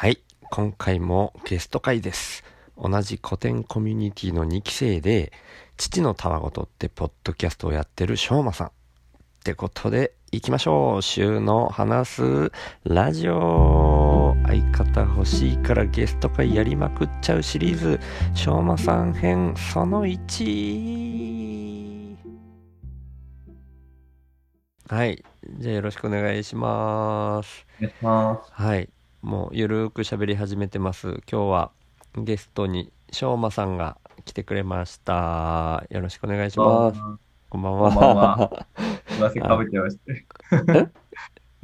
はい。今回もゲスト会です。同じ古典コミュニティの2期生で、父のたわごとってポッドキャストをやってるしょうまさん。ってことで、行きましょう。週の話すラジオ。相方欲しいからゲスト会やりまくっちゃうシリーズ、しょうまさん編その1。はい。じゃあよろしくお願いします。お願いします。はい。もうゆるーく喋り始めてます。今日はゲストにしょうまさんが来てくれました。よろしくお願いします。こんばんは。こんばんはすいません、かぶっちゃいまし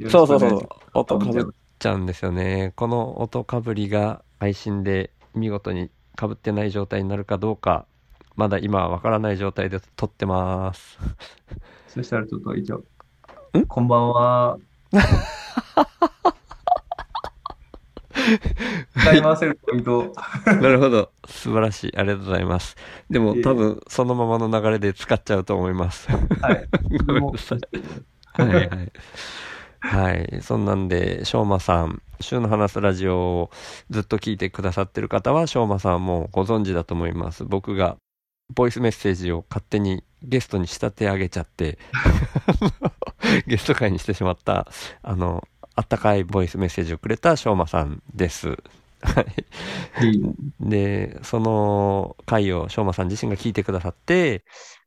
た。そうそうそう。音かぶっちゃうんですよね。この音かぶりが配信で見事にかぶってない状態になるかどうか、まだ今はわからない状態で撮ってます。そしたらちょっと一応ん、こんばんは。使い回せるポイント。なるほど。素晴らしい。ありがとうございます。でもいえいえ多分そのままの流れで使っちゃうと思います。はい。ごめんなさい。はいはい。はい。そんなんで、しょうまさん、週の話すラジオをずっと聞いてくださってる方は、しょうまさんもご存知だと思います。僕が、ボイスメッセージを勝手にゲストに仕立て上げちゃって、ゲスト会にしてしまった、あの、あったかいボイスメッセージをくれたしょうまさんです。はい。で、その回をしょうまさん自身が聞いてくださって、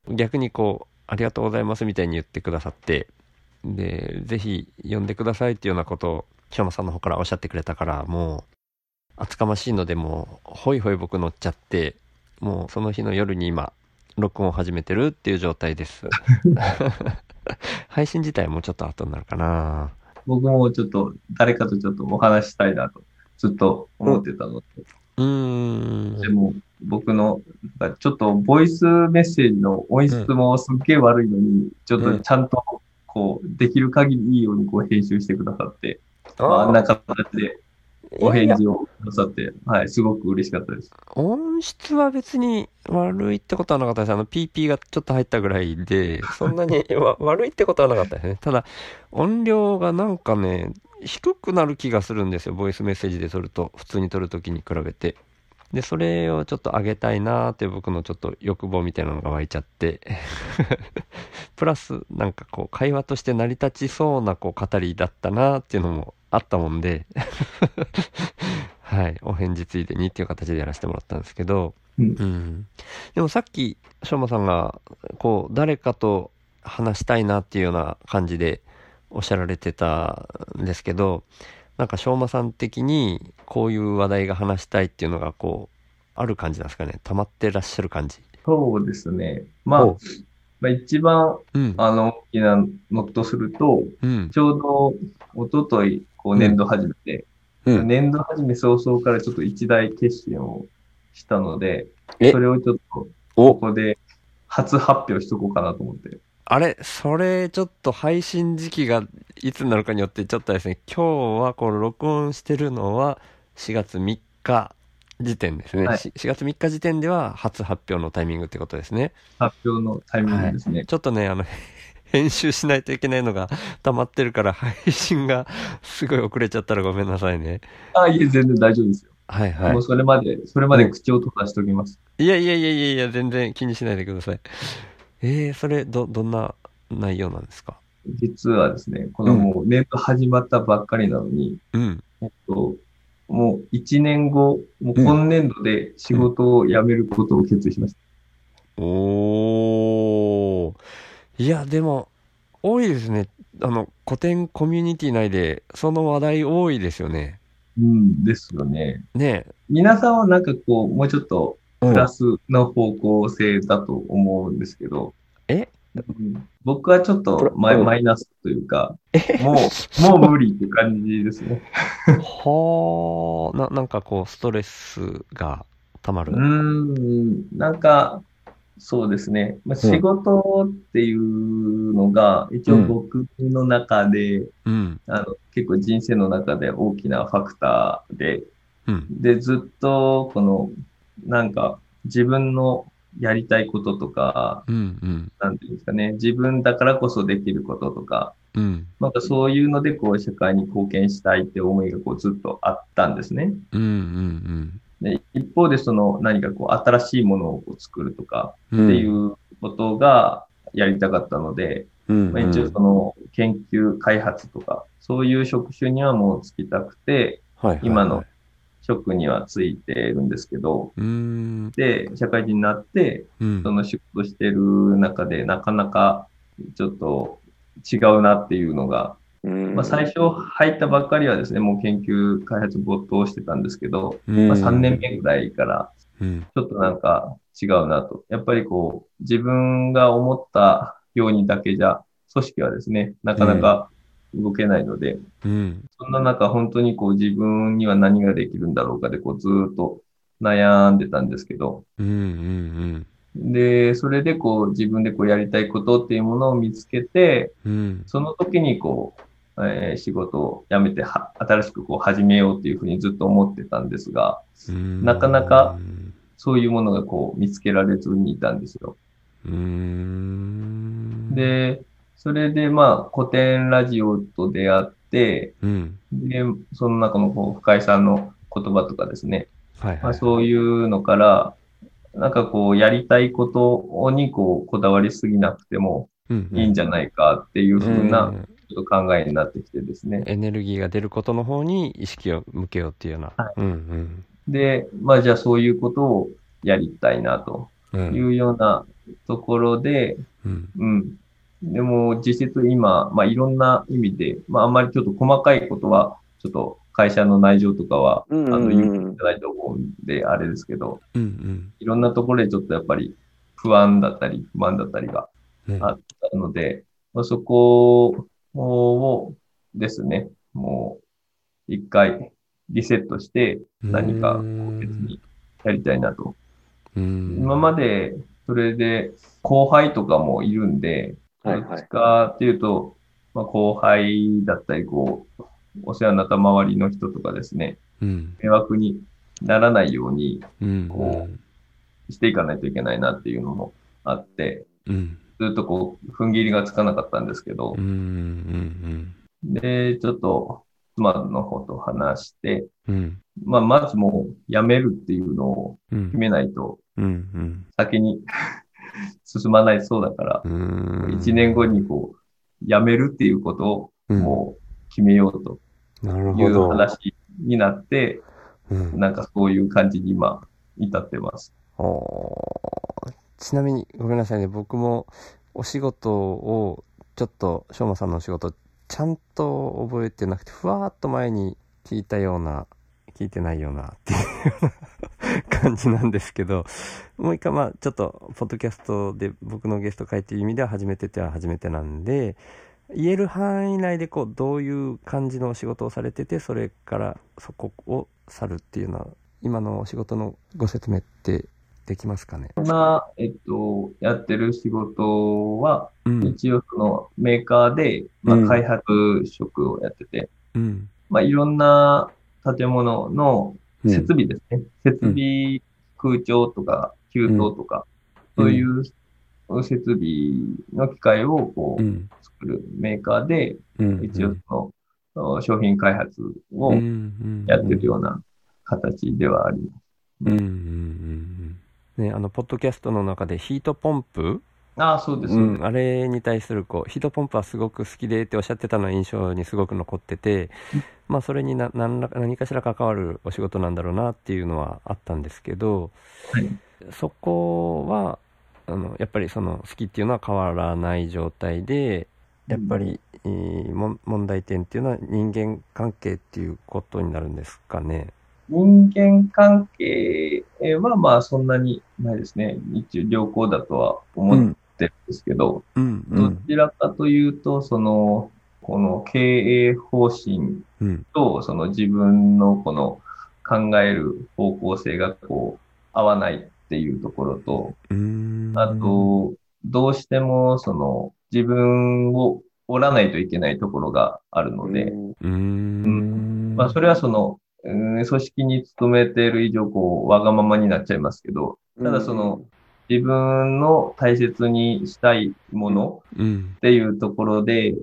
逆にこう、ありがとうございますみたいに言ってくださって、で、ぜひ呼んでくださいっていうようなことを、しょうまさんの方からおっしゃってくれたから、もう、厚かましいので、もう、ほいほい僕乗っちゃって、もうその日の夜に今、録音を始めてるっていう状態です。配信自体はもうちょっと後になるかな。僕もちょっと誰かとちょっとお話ししたいなとずっと思ってたので、うーん。でも僕のちょっとボイスメッセージの音質もすっげえ悪いのに、ちょっとちゃんとこうできる限りいいようにこう編集してくださって、まあ、あんな形でお返事をくださって、はい、すごく嬉しかったです。音質は別に悪いってことはなかったです。あの、PP がちょっと入ったぐらいで、そんなに わ悪いってことはなかったですね。ただ、音量がなんかね、低くなる気がするんですよ。ボイスメッセージで撮ると、普通に撮るときに比べて。で、それをちょっと上げたいなーって僕のちょっと欲望みたいなのが湧いちゃって。プラス、なんかこう、会話として成り立ちそうなこう、語りだったなーっていうのもあったもんで、はい、お返事ついでにっていう形でやらせてもらったんですけど、うんうん。でもさっき、しょうまさんが、こう、誰かと話したいなっていうような感じでおっしゃられてたんですけど、なんかしょうまさん的に、こういう話題が話したいっていうのが、こう、ある感じなんですかね？溜まってらっしゃる感じ。そうですね。まあお、まあ、一番うん。あの大きなのとすると、うん。ちょうど一昨日こう年度始めて、うん。年度始め早々からちょっと一大決心をしたので、え？それをちょっとこお、こで初発表しとこうかなと思って。あれ、それ、ちょっと配信時期がいつになるかによって、ちょっとですね、今日はこの録音してるのは4月3日時点ですね。はいし4月3日時点では初発表のタイミングってことですね。発表のタイミングですね。ちょっとね、あの、編集しないといけないのが 溜まってるから、配信がすごい遅れちゃったらごめんなさいね。あ、いえ、全然大丈夫ですよ。はいはもうそれまで、それまで口を閉ざしておきます。い。いやいやいやいやいや、全然気にしないでください。えー、それ、ど、どんな内容なんですか？実はですね、このもう年度始まったばっかりなのに、うん。えっと、もう一年後、もう今年度で仕事を辞めることを決意しました。おー。いや、でも、多いですね。あの、古典コミュニティ内で、その話題多いですよね。うん、ですよね。ね皆さんはなんかこう、もうちょっとえ。プラスの方向性だと思うんですけど、え？うん僕はちょっとマイうんマイナスというか、もう、もう無理って感じですね。はあ、な、なんかこう、ストレスが溜まる。うーん、なんか、そうですね。まあ、仕事っていうのが、一応僕の中で、うん。あの、結構人生の中で大きなファクターで、うん。で、ずっと、この、なんか、自分のやりたいこととか、うん。うん。なんていうんですかね、自分だからこそできることとか、うん。なんかそういうので、こう、社会に貢献したいって思いがこうずっとあったんですね。うん。うん。で一方で、その何かこう、新しいものを作るとかうん。っていうことがやりたかったので、うん。まあ、一応その研究開発とか、そういう職種にはもう就きたくて、はいはいはい今の。職にはついてるんですけど。で、社会人になって、うんその仕事してる中で、なかなかちょっと違うなっていうのが、まあ、最初入ったばっかりはですね、もう研究開発没頭してたんですけど、うんまあ、3年目ぐらいからうん。ちょっとなんか違うなと。やっぱりこう、自分が思ったようにだけじゃ、組織はですね、なかなか動けないので、うん。そんな中、本当にこう自分には何ができるんだろうかで、こうずーっと悩んでたんですけど、うん。うん。で、それでこう自分でこうやりたいことっていうものを見つけて、うん。その時にこう、えー仕事を辞めては、新しくこう始めようっていうふうにずっと思ってたんですが、うん。なかなかそういうものがこう見つけられずにいたんですよ。で、それでまあ古典ラジオと出会って、うん。で、その中のこう深井さんの言葉とかですね、はいはい。まあ、そういうのから、なんかこうやりたいことにこうこだわりすぎなくてもうんいいんじゃないかっていうふうなうんちょっと考えになってきてですね。エネルギーが出ることの方に意識を向けようっていうような。はいうんで、まあじゃあそういうことをやりたいなとうん。いうようなところで、うん。うん。でも実質今、まあいろんな意味で、まああんまりちょっと細かいことは、ちょっと会社の内情とかは、あうんの、言っていただいて思うんで、あれですけど、うんうん。いろんなところでちょっとやっぱり不安だったり、不満だったりがうんあったので、まあ、そこをですね、もう一回リセットして何か別にやりたいなと。うん。今までそれで後輩とかもいるんで、どっちかっていうと、まあ、後輩だったり、こう、お世話になった周りの人とかですね、うん。迷惑にならないようにうん。こしていかないといけないなっていうのもあって、うん。ずっとこう、踏ん切りがつかなかったんですけどうん。うん。で、ちょっと妻の方と話して、うん。まあ、まずもう辞めるっていうのをうん決。めないとうん。先に 進まないそうだから、うん。一年後にこう、辞めるっていうことをうん、もう決めようという。話になって、うんなんかそういう感じに今、至ってます。ちなみに、ごめんなさいね。僕もお仕事を、ちょっと、しょうまさんのお仕事、ちゃんと覚えてなくて、ふわーっと前に聞いたような、聞いてないような、っていう感じなんですけど、もう一回、まあ、ちょっと、ポッドキャストで僕のゲスト会っていう意味では初めてっては初めてなんで、言える範囲内で、こう、どういう感じのお仕事をされてて、それからそこを去るっていうのは、今のお仕事のご説明ってできますかね？今、えっと、やってる仕事は、うん。一応そのメーカーで、まうんあ、開発職をやってて、うん。まあ、いろんな建物のうん設備ですね。設備、空調とか、給湯とか、そういう設備の機械をこう。うん作るメーカーで、うん。一応その商品開発をうんやってるような形ではあります。うん。うん。うん。ね、あの、ポッドキャストの中でヒートポンプああ、そうです。うん、あれに対するこうヒートポンプはすごく好きでっておっしゃってたのは印象にすごく残ってて、まあそれにな何ら何かしら関わるお仕事なんだろうなっていうのはあったんですけど、はいそこはあのやっぱりその好きっていうのは変わらない状態でやっぱり、えーもん問題点っていうのは人間関係っていうことになるんですかね。人間関係はまあそんなにないですね。一応良好だとは思ってるんですけど、うん。どちらかというと、その、この経営方針うん。と、その自分のこの考える方向性がこう合わないっていうところと、うん。あと、どうしてもその自分を折らないといけないところがあるので、うん。まあそれはその、うん組織に勤めている以上、こう、わがままになっちゃいますけど、ただその、自分の大切にしたいものうん。っていうところで、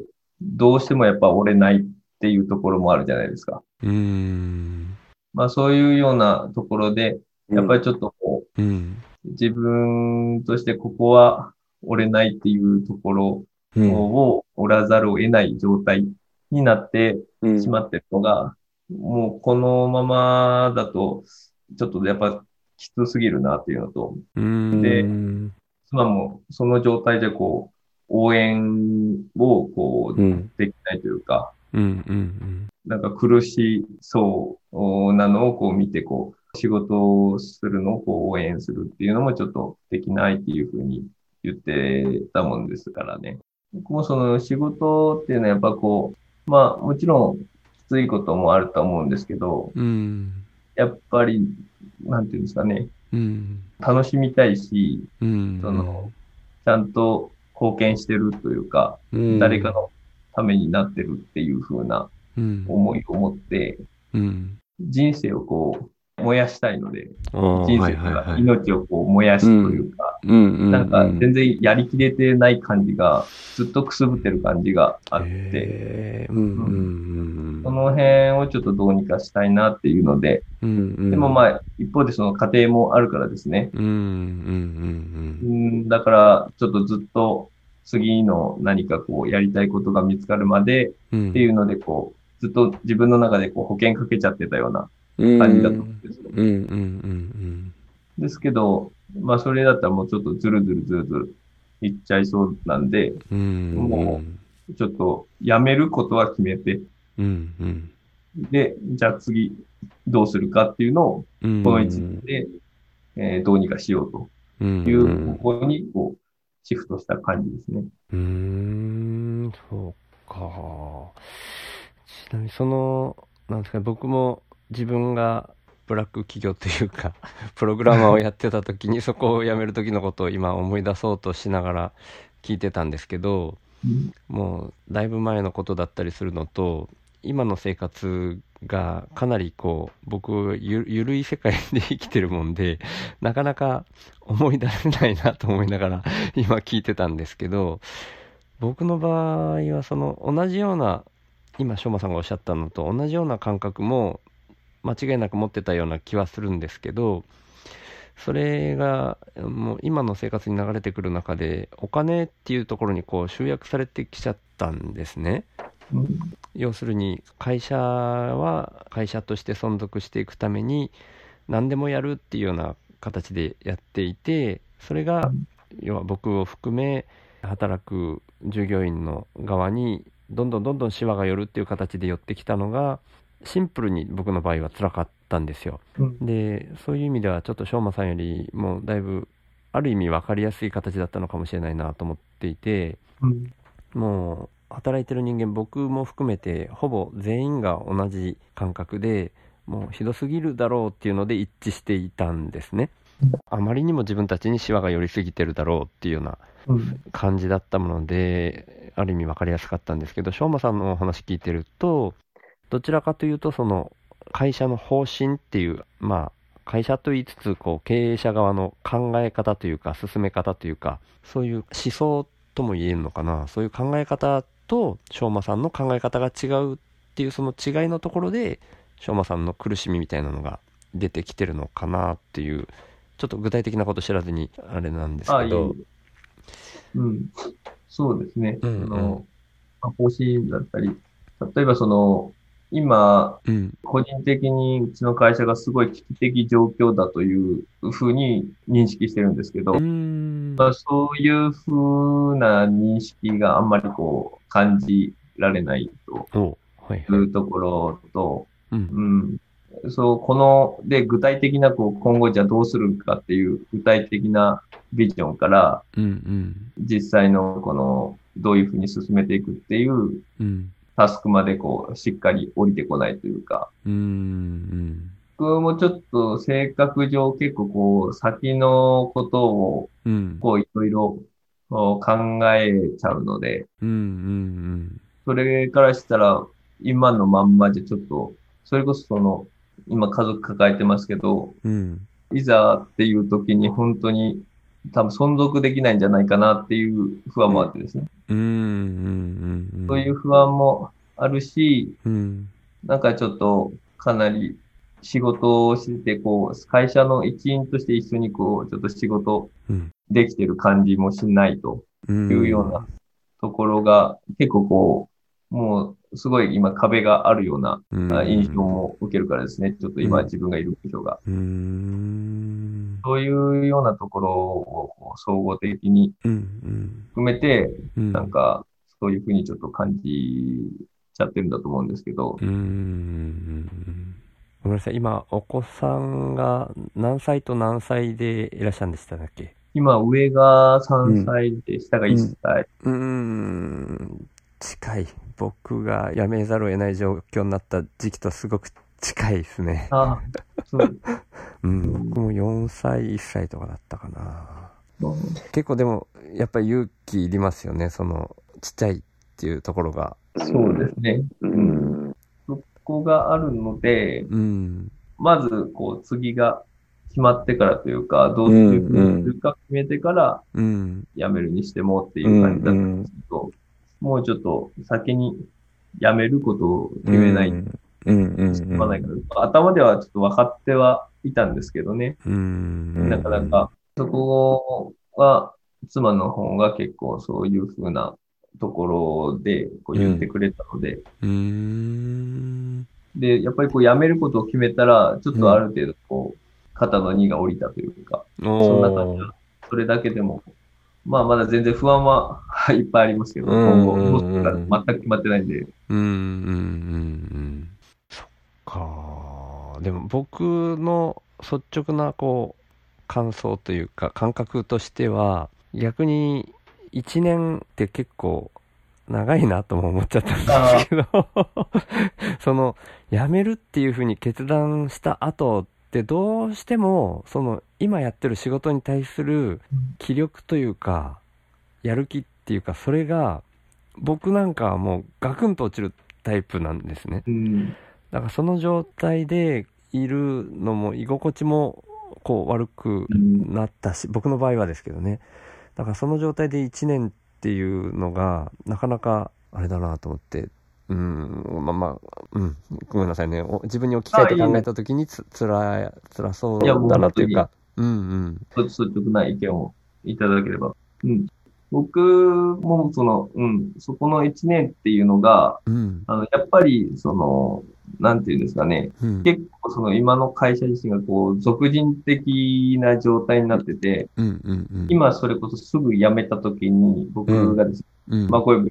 どうしてもやっぱ折れないっていうところもあるじゃないですか。うん。まあそういうようなところで、やっぱりちょっとこう、うん、自分としてここは折れないっていうところを折らざるを得ない状態になってしまってるのが、うん、もうこのままだと、ちょっとやっぱきつすぎるなっていうのと、で、妻もその状態でこう、応援をこう、できないというか、なんか苦しそうなのをこう見て、こう、仕事をするのをこう応援するっていうのもちょっとできないっていうふうに言ってたもんですからね。僕もその仕事っていうのはやっぱこう、まあもちろんきついこともあると思うんですけど、うん、やっぱり、なんていうんですかね、うん、楽しみたいし、うん、その、ちゃんと貢献してるというか、誰かのためになってるっていう風な思いを持って、人生をこう、燃やしたいので、人生が命をこう燃やすというか、なんか全然やりきれてない感じが、ずっとくすぶってる感じがあって、その辺をちょっとどうにかしたいなっていうので、でもまあ、一方でその家庭もあるからですね。だから、ちょっとずっと次の何かこうやりたいことが見つかるまでっていうので、こう、ずっと自分の中でこう保険かけちゃってたような感じだと思うんですよ。うんうんうん。ですけど、まあそれだったらもうちょっとずるずるずるずるいっちゃいそうなんで、うんもうちょっとやめることは決めて、うんうん、で、じゃあ次どうするかっていうのを、この一年で、えー、どうにかしようと。いう方向にこうシフトした感じですね。うん、そうか。ちなみにその、なんですかね、僕も自分がブラック企業というか プログラマーをやってた時に そこを辞める時のことを今思い出そうとしながら聞いてたんですけど、もうだいぶ前のことだったりするのと今の生活がかなりこう僕ゆゆるい世界で生きてるもんでなかなか思い出せないなと思いながら 今聞いてたんですけど僕の場合はその同じような今しょうまさんがおっしゃったのと同じような感覚も間違いなく持ってたような気はするんですけどそれがもう今の生活に流れてくる中でお金っていうところにこう集約されてきちゃったんですね。要するに会社は会社として存続していくために何でもやるっていうような形でやっていてそれが要は僕を含め働く従業員の側にどんどんどんどんシワが寄るっていう形で寄ってきたのがシンプルに僕の場合は辛かったんですよ。うん、でそういう意味ではちょっとしょうまさんよりもだいぶある意味分かりやすい形だったのかもしれないなと思っていて、うん、もう働いてる人間僕も含めてほぼ全員が同じ感覚でもうひどすぎるだろうっていうので一致していたんですね。あまりにも自分たちにシワが寄りすぎてるだろうっていうような感じだったもので、ある意味分かりやすかったんですけど、しょうまさんのお話聞いてると、どちらかというと、その会社の方針っていう、まあ、会社と言いつつ、こう、経営者側の考え方というか、進め方というか、そういう思想とも言えるのかな、そういう考え方と、しょうまさんの考え方が違うっていう、その違いのところで、しょうまさんの苦しみみたいなのが出てきてるのかなっていう、ちょっと具体的なこと知らずにあれなんですけど。うん、そうですね。うんうん、の方針だったり、例えばその、今、うん、個人的にうちの会社がすごい危機的状況だというふうに認識してるんですけど、まあ、そういうふうな認識があんまりこう感じられないというところと、うん、うん、そう、この、で、具体的なこう今後じゃどうするかっていう具体的なビジョンから、うんうん、実際のこの、どういうふうに進めていくっていう、うんタスクまでこう、しっかり降りてこないというか。うん、僕もちょっと性格上結構こう、先のことを、こう、いろいろ考えちゃうので、うんうんうん、それからしたら、今のまんまじゃちょっと、それこそその、今家族抱えてますけど、うん、いざっていう時に本当に多分存続できないんじゃないかなっていう不安もあってですね。うん、うん、うん、うん。そういう不安もあるし、うん、なんかちょっとかなり仕事をしてて、こう、会社の一員として一緒にこう、ちょっと仕事うん、できてる感じもしないとうん。いうようなところが、結構こう、もうすごい今壁があるような印象も受けるからですね。ちょっと今自分がいる部署が。うーん。そういうようなところを総合的にうん、うん。含めて、うん。なんか、そういうふうにちょっと感じちゃってるんだと思うんですけどう、ーん。ごめんなさい。今、お子さんが何歳と何歳でいらっしゃるんでしたっけ？今上が3歳で下が1歳。うーん。近い。僕が辞めざるを得ない状況になった時期とすごく近いですね。あそう。うん。僕も4歳、1歳とかだったかな。うん結構でも、やっぱり勇気いりますよね。その、ちっちゃいっていうところが。そうですね。うん。そこがあるので、うん。まず、こう、次が決まってからというか、どうするか決めてからうん。辞めるにしてもっていう感じだったんですけど、もうちょっと先に辞めることを決めないとうん。頭ではちょっと分かってはいたんですけどね。うん。なかなか、そこは、妻の方が結構そういうふうなところでこう言ってくれたので、うーん。で、やっぱりこう辞めることを決めたら、ちょっとある程度こう、肩の荷が下りたというか、おそんな感じだそれだけでも、まあまだ全然不安はいっぱいありますけど、うん今後全く決まってないんで、うんうんうんうん。そっか。でも僕の率直なこう感想というか感覚としては逆に1年って結構長いなとも思っちゃったんですけど その辞めるっていうふうに決断した後ってどうしてもその今やってる仕事に対する気力というかやる気っていうかそれが僕なんかはもうガクンと落ちるタイプなんですね。うん、だからその状態でいるのも居心地もこう悪くうん、なったし僕の場合はですけどね。だからその状態で1年っていうのがなかなかあれだなと思って。うんまあまあうん。ごめんなさいね。お自分に置き換えて考えた時につつらつらそうだなというか。うんうん。率直な意見をいただければ。うん。僕もその、うん、そこの1年っていうのが、うん。あの、やっぱり、その、なんていうんですかね、うん。結構その今の会社自身がこう、俗人的な状態になってて、うんうんうん。今それこそすぐ辞めた時に僕がですね、うんまあこれ、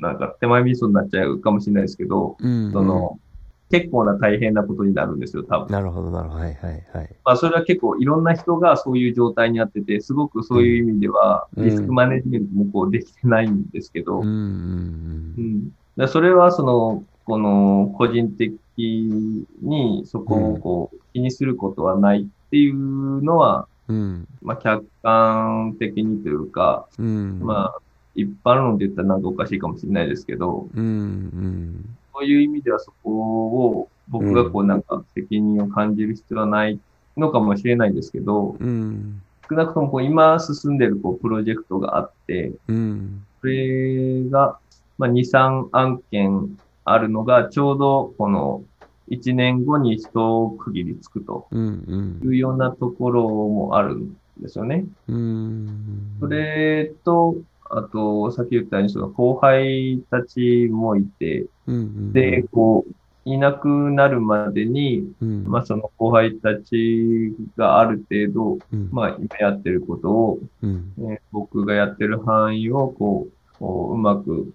なんか手前味噌になっちゃうかもしれないですけど、うん。その、結構な大変なことになるんですよ、多分。なるほどなるほど。はいはいはい。まあそれは結構いろんな人がそういう状態になってて、すごくそういう意味ではうん。リスクマネジメントもこうできてないんですけど、うんうん。うん。だからそれはその、この個人的にそこをこう気にすることはないっていうのは、うん。まあ客観的にというか、うん。まあ一般論で言ったらなんかおかしいかもしれないですけど、うんうんそういう意味ではそこを僕がこうなんか責任を感じる必要はないのかもしれないんですけど、うん少なくともこう今進んでるこうプロジェクトがあって、うんそれが、まあ、2、3案件あるのが、ちょうどこの1年後に一区切りつくとうんいうようなところもあるんですよね。うん。それと、あと、さっき言ったように、その後輩たちもいて、うんで、こう、いなくなるまでに、うん。まあ、その後輩たちがある程度、うん。まあ、今やってることを、うん。ね僕がやってる範囲を、こう、こううまく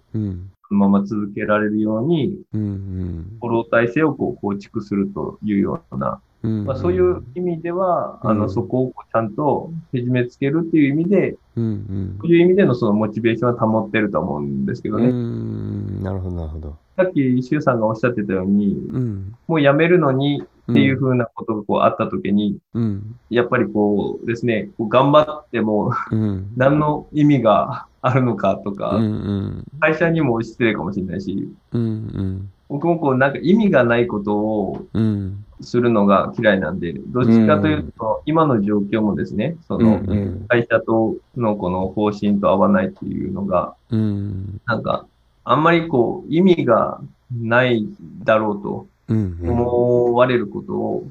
まま続けられるように、うんフォロー体制をこう構築するというような、うんまあ、そういう意味では、あの、うんそこをちゃんとけじめつけるっていう意味で、うんそういう意味でのそのモチベーションは保ってると思うんですけどうんうね。ん。なるほどなるほど。さっき、シュウさんがおっしゃってたように、うん。もう辞めるのにっていうふうなことがこうあったときに、うん。やっぱりこうですね、こう頑張ってもうん。何の意味があるのかとか、うんうん。会社にも失礼かもしれないし、うん僕もこう、なんか意味がないことをするのが嫌いなんで、どっちかというと、今の状況もですね、その、会社とのこの方針と合わないっていうのが、なんか、あんまりこう、意味がないだろうと思われることを、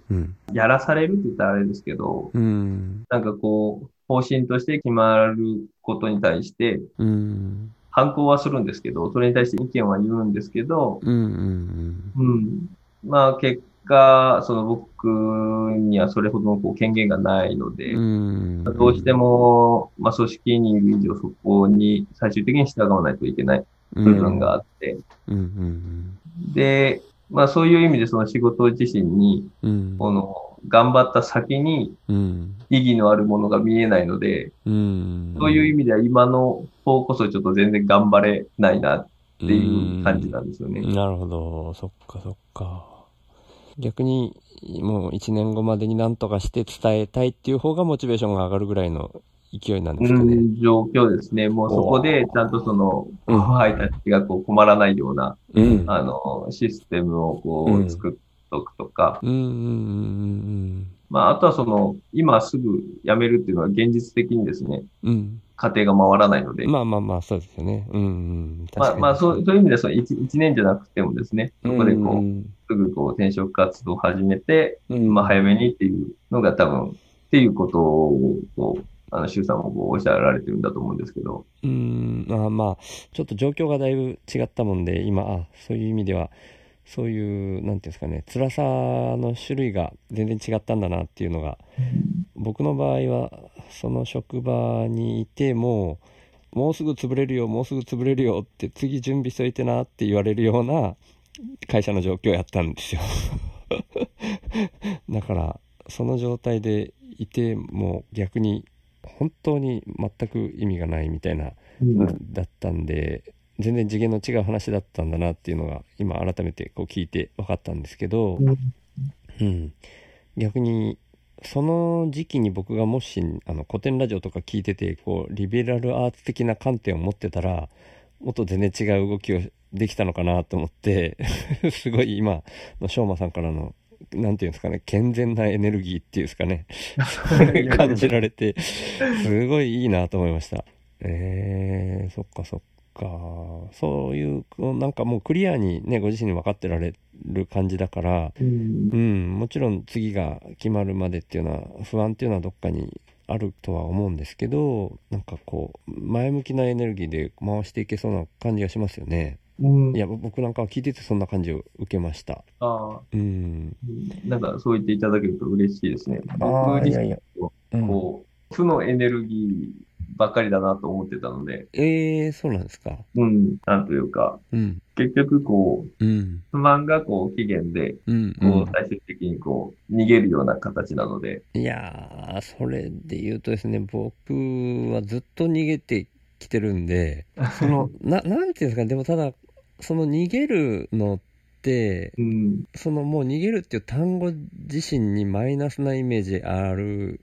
やらされるって言ったらあれですけど、なんかこう、方針として決まることに対して、反抗はするんですけど、それに対して意見は言うんですけど、うん、うん、まあ結果、その僕にはそれほどのこう権限がないので、どうしても、まあ組織にいる以上そこに最終的に従わないといけない部分があって、で、まあそういう意味でその仕事自身に、この頑張った先に意義のあるものが見えないので、うん、そういう意味では今の方こそちょっと全然頑張れないなっていう感じなんですよね。なるほど。そっかそっか。逆にもう1年後までに何とかして伝えたいっていう方がモチベーションが上がるぐらいの勢いなんですかね。状況ですね。もうそこでちゃんとその、後輩たちがこう困らないような、うん、あの、システムをこう作っとくとか、まあ、あとはその、今すぐ辞めるっていうのは現実的にですね、うん、家庭が回らないので。まあまあまあ、そうですよね。うん、うん。まあまあそう、そういう意味でその 1, 1年じゃなくてもですね、そこでこう、すぐこう転職活動を始めて、うん、まあ早めにっていうのが多分、っていうことを、こう、あの、周さんもおっしゃられてるんだと思うんですけど。うん、まあまあ、ちょっと状況がだいぶ違ったもんで、今、あ、そういう意味では、そういう、なんていうんですかね、辛さの種類が全然違ったんだなっていうのが、僕の場合は、その職場にいても、もうすぐ潰れるよ、もうすぐ潰れるよって、次準備しといてなって言われるような会社の状況をやったんですよ。だから、その状態でいても逆に本当に全く意味がないみたいな、だったんで全然次元の違う話だったんだなっていうのが今改めてこう聞いて分かったんですけど、うん、逆にその時期に僕がもしあの古典ラジオとか聞いててこうリベラルアーツ的な観点を持ってたらもっと全然違う動きをできたのかなと思って すごい今のしょうまさんからのなんていうんですかね、健全なエネルギーっていうんですかね、感じられて、すごいいいなと思いました。えー、そっかそっかそういうなんかもうクリアにねご自身に分かってられる感じだから、うん、うん、もちろん次が決まるまでっていうのは不安っていうのはどっかにあるとは思うんですけどなんかこう前向きなエネルギーで回していけそうな感じがしますよね。うん、いや僕なんかは聞いててそんな感じを受けました。ああ。うん。なんかそう言っていただけると嬉しいですね。僕自身こう、うん、負のエネルギーばっかりだなと思ってたので。ええー、そうなんですか。うん、なんというか、うん、結局こう、うん、不満がこう期限で、うんこう最終的にこう逃げるような形なので。いやー、それで言うとですね、僕はずっと逃げてきてるんで、その、な、なんていうんですか、でもただ、その逃げるのって、うん、そのもう逃げるっていう単語自身にマイナスなイメージある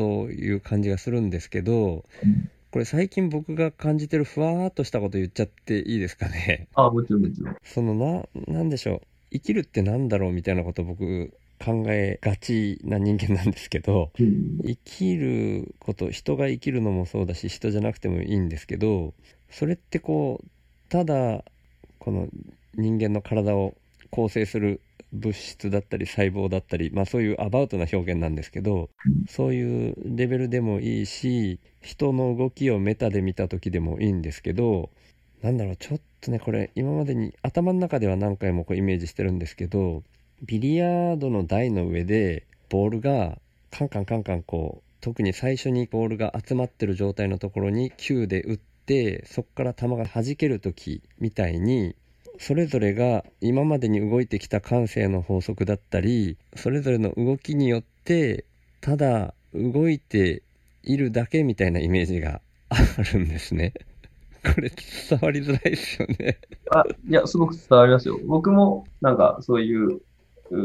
という感じがするんですけど、これ最近僕が感じてるふわーっとしたこと言っちゃっていいですかね？あもちろんもちろん。そのな、なんでしょう？生きるってなんだろうみたいなこと僕考えがちな人間なんですけど、うん、生きること人が生きるのもそうだし人じゃなくてもいいんですけどそれってこうただこの人間の体を構成する物質だったり細胞だったり、まあそういうアバウトな表現なんですけど、そういうレベルでもいいし、人の動きをメタで見た時でもいいんですけど、なんだろう、ちょっとね、これ今までに頭の中では何回もこうイメージしてるんですけど、ビリヤードの台の上でボールがカンカンカンカンこう、特に最初にボールが集まってる状態のところに球で打って、そこから球が弾ける時みたいにそれぞれが今までに動いてきた感性の法則だったりそれぞれの動きによってただ動いているだけみたいなイメージがあるんですね。これ伝わりづらいですよねあ、いや、すごく伝わりますよ。僕もなんかそういう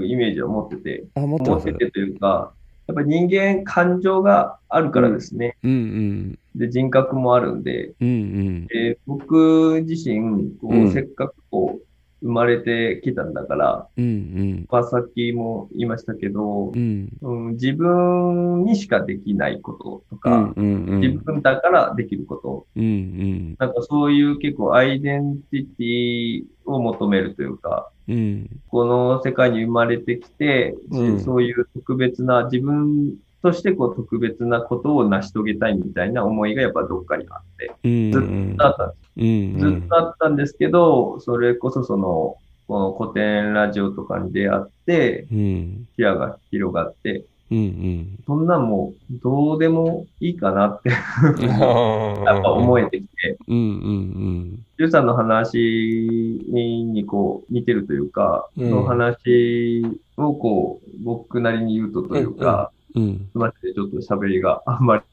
イメージを持ってて、あ持って持っててというか、やっぱり人間感情があるからですね。うん、うん、で、人格もあるんで、うんうん、僕自身、こう、せっかくこう、生まれてきたんだから、うんうん。まあ、さっきも言いましたけど、うん。うん、自分にしかできないこととうんか、うんうん。自分だからできること、うんうん。なんかそういう結構アイデンティティを求めるというか、うん。この世界に生まれてきて、うん。そういう特別な、自分としてこう特別なことを成し遂げたいみたいな思いがやっぱどっかにあって、うんずっとあったんですうんずっとあったんですけど、それこそその、この古典ラジオとかに出会って、うん。視野が広がって、うんうん。そんなんもうどうでもいいかなってや やっぱ思えてきて、うんうんジュさんの話にこう似てるというか、うん。その話をこう僕なりに言うとというか、うんうん。すみません、ちょっと喋りがあんまり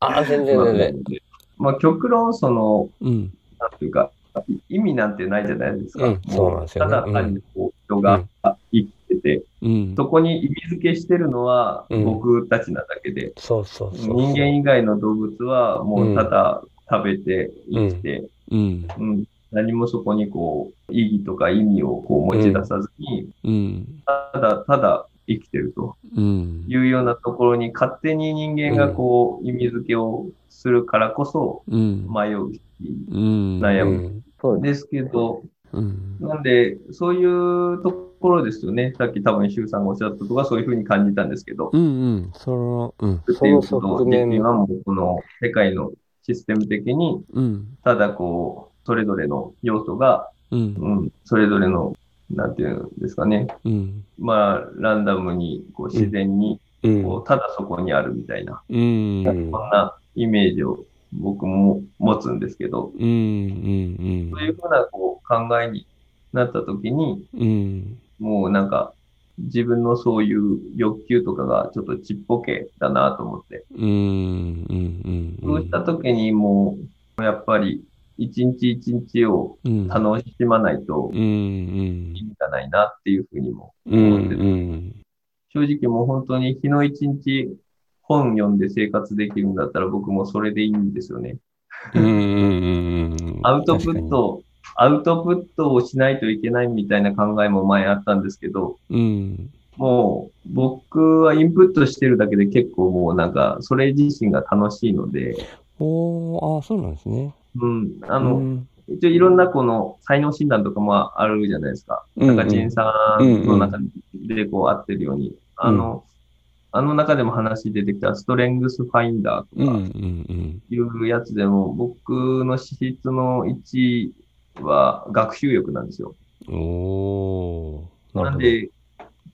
あ全然全然まあ極論その、うん。なんていうか、意味なんてないじゃないですか。うん。もそうなんですよね。ただ単にこう人が生きてて、うん。そこに意味付けしてるのはうん。僕たちなだけで、そうそう人間以外の動物はもうただ食べて生きて、うん。うん。何もそこにこう意義とか意味をこう持ち出さずに、うん。ただただ生きてると。うん。いうようなところに勝手に人間がこう意味付けをするからこそうん。迷うし、うん悩む。むそうですけど、うん。なんで、そういうところですよね。さっき多分、周さんがおっしゃったとか、そういうふうに感じたんですけど、うんうん。そのうん。ってそのいうこと側面今もこの世界のシステム的に、うん。ただこう、それぞれの要素が、うん。うん、それぞれの、なんていうんですかね。うん。まあ、ランダムに、こう、自然に、うん。こう、ただそこにあるみたいな、うん。そんなイメージを僕も持つんですけど、うん。うん。そういうふうな、こう、考えになったときに、うん。もうなんか、自分のそういう欲求とかがちょっとちっぽけだなと思って。うん。うん。うん。そうした時にもう、やっぱり、一日一日をうん。楽しまないと意味がないなっていうふうにもうん思ってて、うん。正直もう本当に日の一日本読んで生活できるんだったら僕もそれでいいんですよね。アウトプット、アウトプットをしないといけないみたいな考えも前あったんですけど、うん。もう僕はインプットしてるだけで結構もうなんかそれ自身が楽しいので、おーああそうなんですねうん、ああの、一応いろんなこの才能診断とかもあるじゃないですか。うんなんか仁さんの中でこう合ってるように、あの、あの中でも話出てきたストレングスファインダーとかうんうんうん。いうやつでも、僕の資質の1位は学習欲なんですよ。おおーなんで、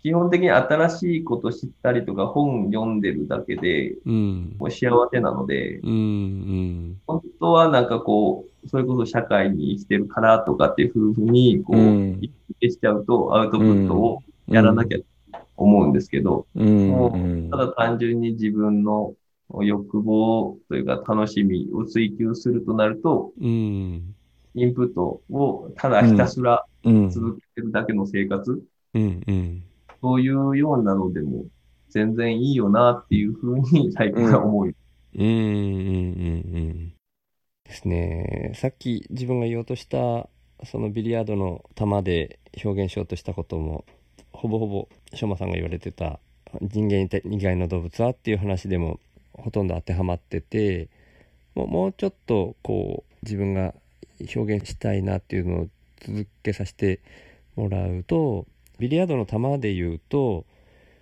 基本的に新しいこと知ったりとか本読んでるだけでうん。もう幸せなので、うんうん。本当はなんかこう、それこそ社会に生きてるからとかっていうふうに、こう、うん。意識しちゃうとアウトプットをやらなきゃ思うんですけど、うんもうん。ただ単純に自分の欲望というか楽しみを追求するとなると、うん。インプットをただひたすらうん。続けてるだけの生活、うんうんそういうようなのでも全然いいよなっていうふうに 最近は思う。うん。うんうんうんですねさっき自分が言おうとしたそのビリヤードの球で表現しようとしたこともほぼほぼしょうまさん。が言われてた人間以外の動物はっていう話でもほとん。ど当てはまっててもうもうちょっとこう自分が表現したいなっていうのを続けさせてもらうとビリヤードの球で言うと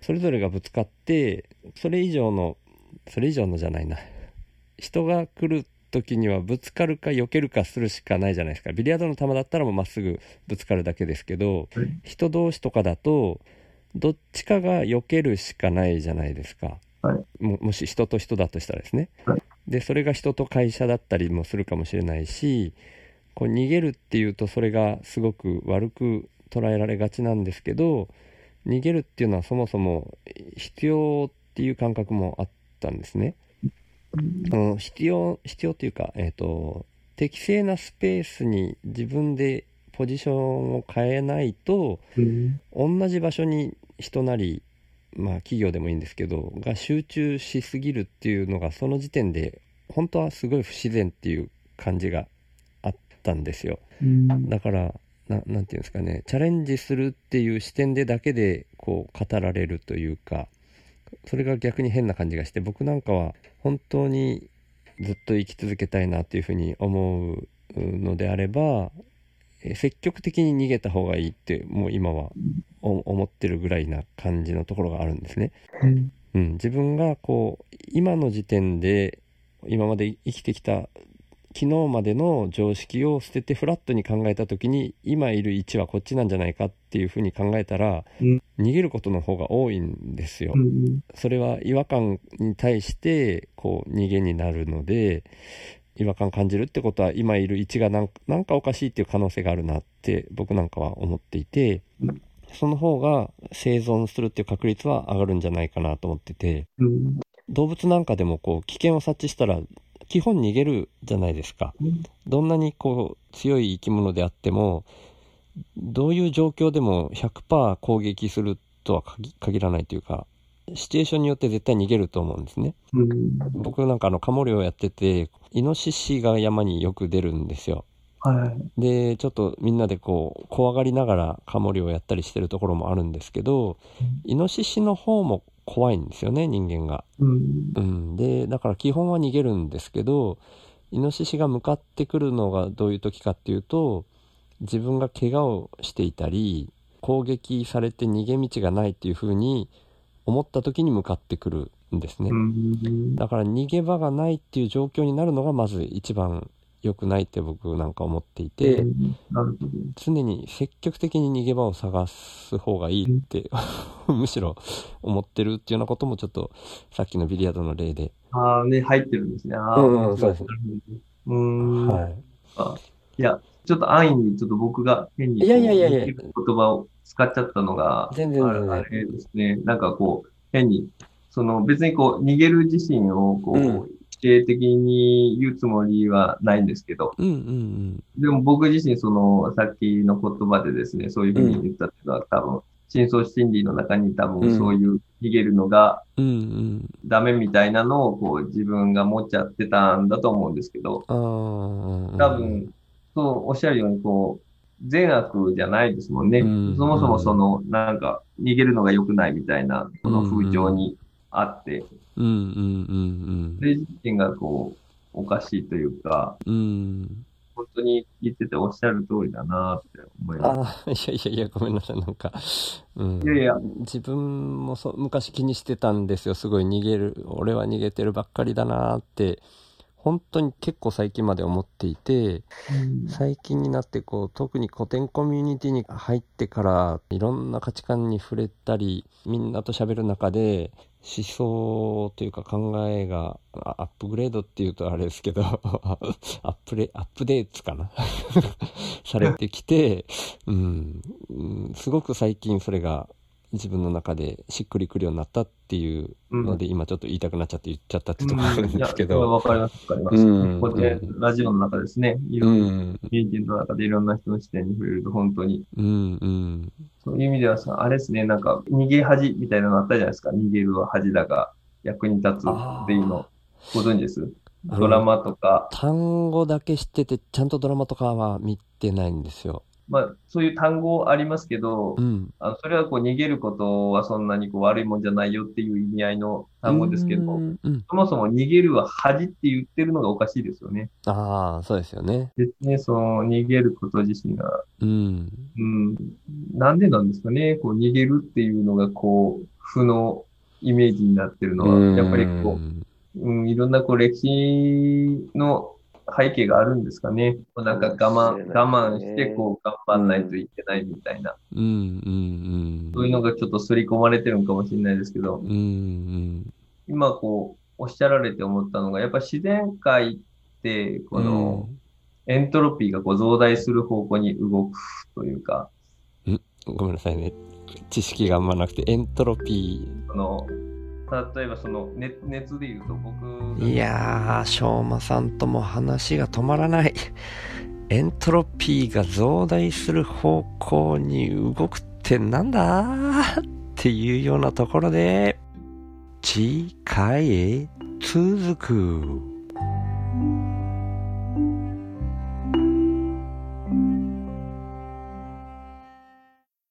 それぞれがぶつかってそれ以上のそれ以上のじゃないな。人が来る時にはぶつかるか避けるかするしかないじゃないですか。ビリヤードの球だったらもうまっすぐぶつかるだけですけどはい。人同士とかだとどっちかが避けるしかないじゃないですか、はい。ももし人と人だとしたらですね、はい。でそれが人と会社だったりもするかもしれないしこう逃げるっていうとそれがすごく悪く捉えられがちなんですけど逃げるっていうのはそもそも必要っていう感覚もあったんですね。あの必要必要っていうか、えー、と適正なスペースに自分でポジションを変えないとうん同じ場所に人なり、まあ、企業でもいいんですけどが集中しすぎるっていうのがその時点で本当はすごい不自然っていう感じがあったんですよ。だからななんていうんですかねチャレンジするっていう視点でだけでこう語られるというかそれが逆に変な感じがして僕なんかは本当にずっと生き続けたいなっていうふうに思うのであれば積極的に逃げた方がいいってもう今は思ってるぐらいな感じのところがあるんですね。うん、自分がこう今の時点で今まで生きてきた昨日までの常識を捨ててフラットに考えた時に今いる位置はこっちなんじゃないかっていうふうに考えたら、うん、逃げることの方が多いんですよ。うん、それは違和感に対してこう逃げになるので違和感感じるってことは今いる位置がなんかおかしいっていう可能性があるなって僕なんかは思っていて。その方が生存するっていう確率は上がるんじゃないかなと思ってて、動物なんかでもこう危険を察知したら基本逃げるじゃないですか。どんなにこう強い生き物であっても、どういう状況でも100%攻撃するとは限らないというか、シチュエーションによって絶対逃げると思うんですね。うん、僕なんかあの、カモ漁やってて、イノシシが山によく出るんですよ。はい、で、ちょっとみんなでこう、怖がりながらカモ漁をやったりしてるところもあるんですけど、うん、イノシシの方も怖いんですよね、人間が。うん、うん。で、だから基本は逃げるんですけど、イノシシが向かってくるのがどういう時かっていうと、自分が怪我をしていたり、攻撃されて逃げ道がないっていうふうに思った時に向かってくるんですね。だから逃げ場がないっていう状況になるのがまず一番良くないって僕なんか思っていて、常に積極的に逃げ場を探す方がいいって、むしろ思ってるっていうようなこともちょっとさっきのビリヤードの例で。ああ、ね、入ってるんですね。ああ、うん、そうですね。うん。はい。あいや、ちょっと安易にちょっと僕が変にいやいやいやいや言葉を使っちゃったのが、全然全然あれですね。なんかこう、変に、その別にこう、逃げる自身をこう、うん定的に言うつもりはないんですけど、うんうんうん、でも僕自身そのさっきの言葉でですね、そういうふうに言ったっていうのは多分、深層心理の中に多分そういう逃げるのがダメみたいなのをこう自分が持っちゃってたんだと思うんですけど、多分、そうおっしゃるようにこう、善悪じゃないですもんね。そもそもその、なんか、逃げるのが良くないみたいな、この風潮にあって、うんうんうんうん。それ自身がこう、おかしいというか、うん。本当に言ってておっしゃる通りだなって思います。ああ、いやいやいや、ごめんなさい、なんか。うん。いやいや。自分もそ昔気にしてたんですよ。すごい逃げる。俺は逃げてるばっかりだなって。本当に結構最近まで思っていて、うん、最近になってこう特に古典コミュニティに入ってからいろんな価値観に触れたりみんなと喋る中で思想というか考えがアップグレードっていうとあれですけど アップレアップデートかな？されてきて、うん、すごく最近それが自分の中でしっくりくるようになったっていうので、うん、今ちょっと言いたくなっちゃって言っちゃったってところあるんですけど。わ、うん、かります、わかります。うん、こうやってラジオの中ですね、いろんな、人間の中でいろんな人の視点に触れると本当に。うんうん、そういう意味ではさ、あれですね、なんか逃げ恥みたいなのあったじゃないですか。逃げるは恥だが役に立つっていうの、ご存知です？ドラマとか。単語だけ知ってて、ちゃんとドラマとかは見てないんですよ。まあ、そういう単語ありますけど、うん、あのそれはこう逃げることはそんなにこう悪いもんじゃないよっていう意味合いの単語ですけど、うん、そもそも逃げるは恥って言ってるのがおかしいですよね。ああ、そうですよね。ですね、その逃げること自身が。うん。うん。なんでなんですかね、こう逃げるっていうのがこう、負のイメージになってるのは、やっぱりこう、うん、いろんなこう歴史の背景があるんですかね。なんか我慢、我慢してこう頑張んないといけないみたいな。うんうんうん、そういうのがちょっと刷り込まれてるのかもしれないですけど、うんうん、今こうおっしゃられて思ったのが、やっぱ自然界ってこのエントロピーがこう増大する方向に動くというか。んごめんなさいね。知識があんまなくて、エントロピー。この例えばその熱熱で言うと僕いやー翔馬さんとも話が止まらない。エントロピーが増大する方向に動くってなんだ？っていうようなところで次回へ続く。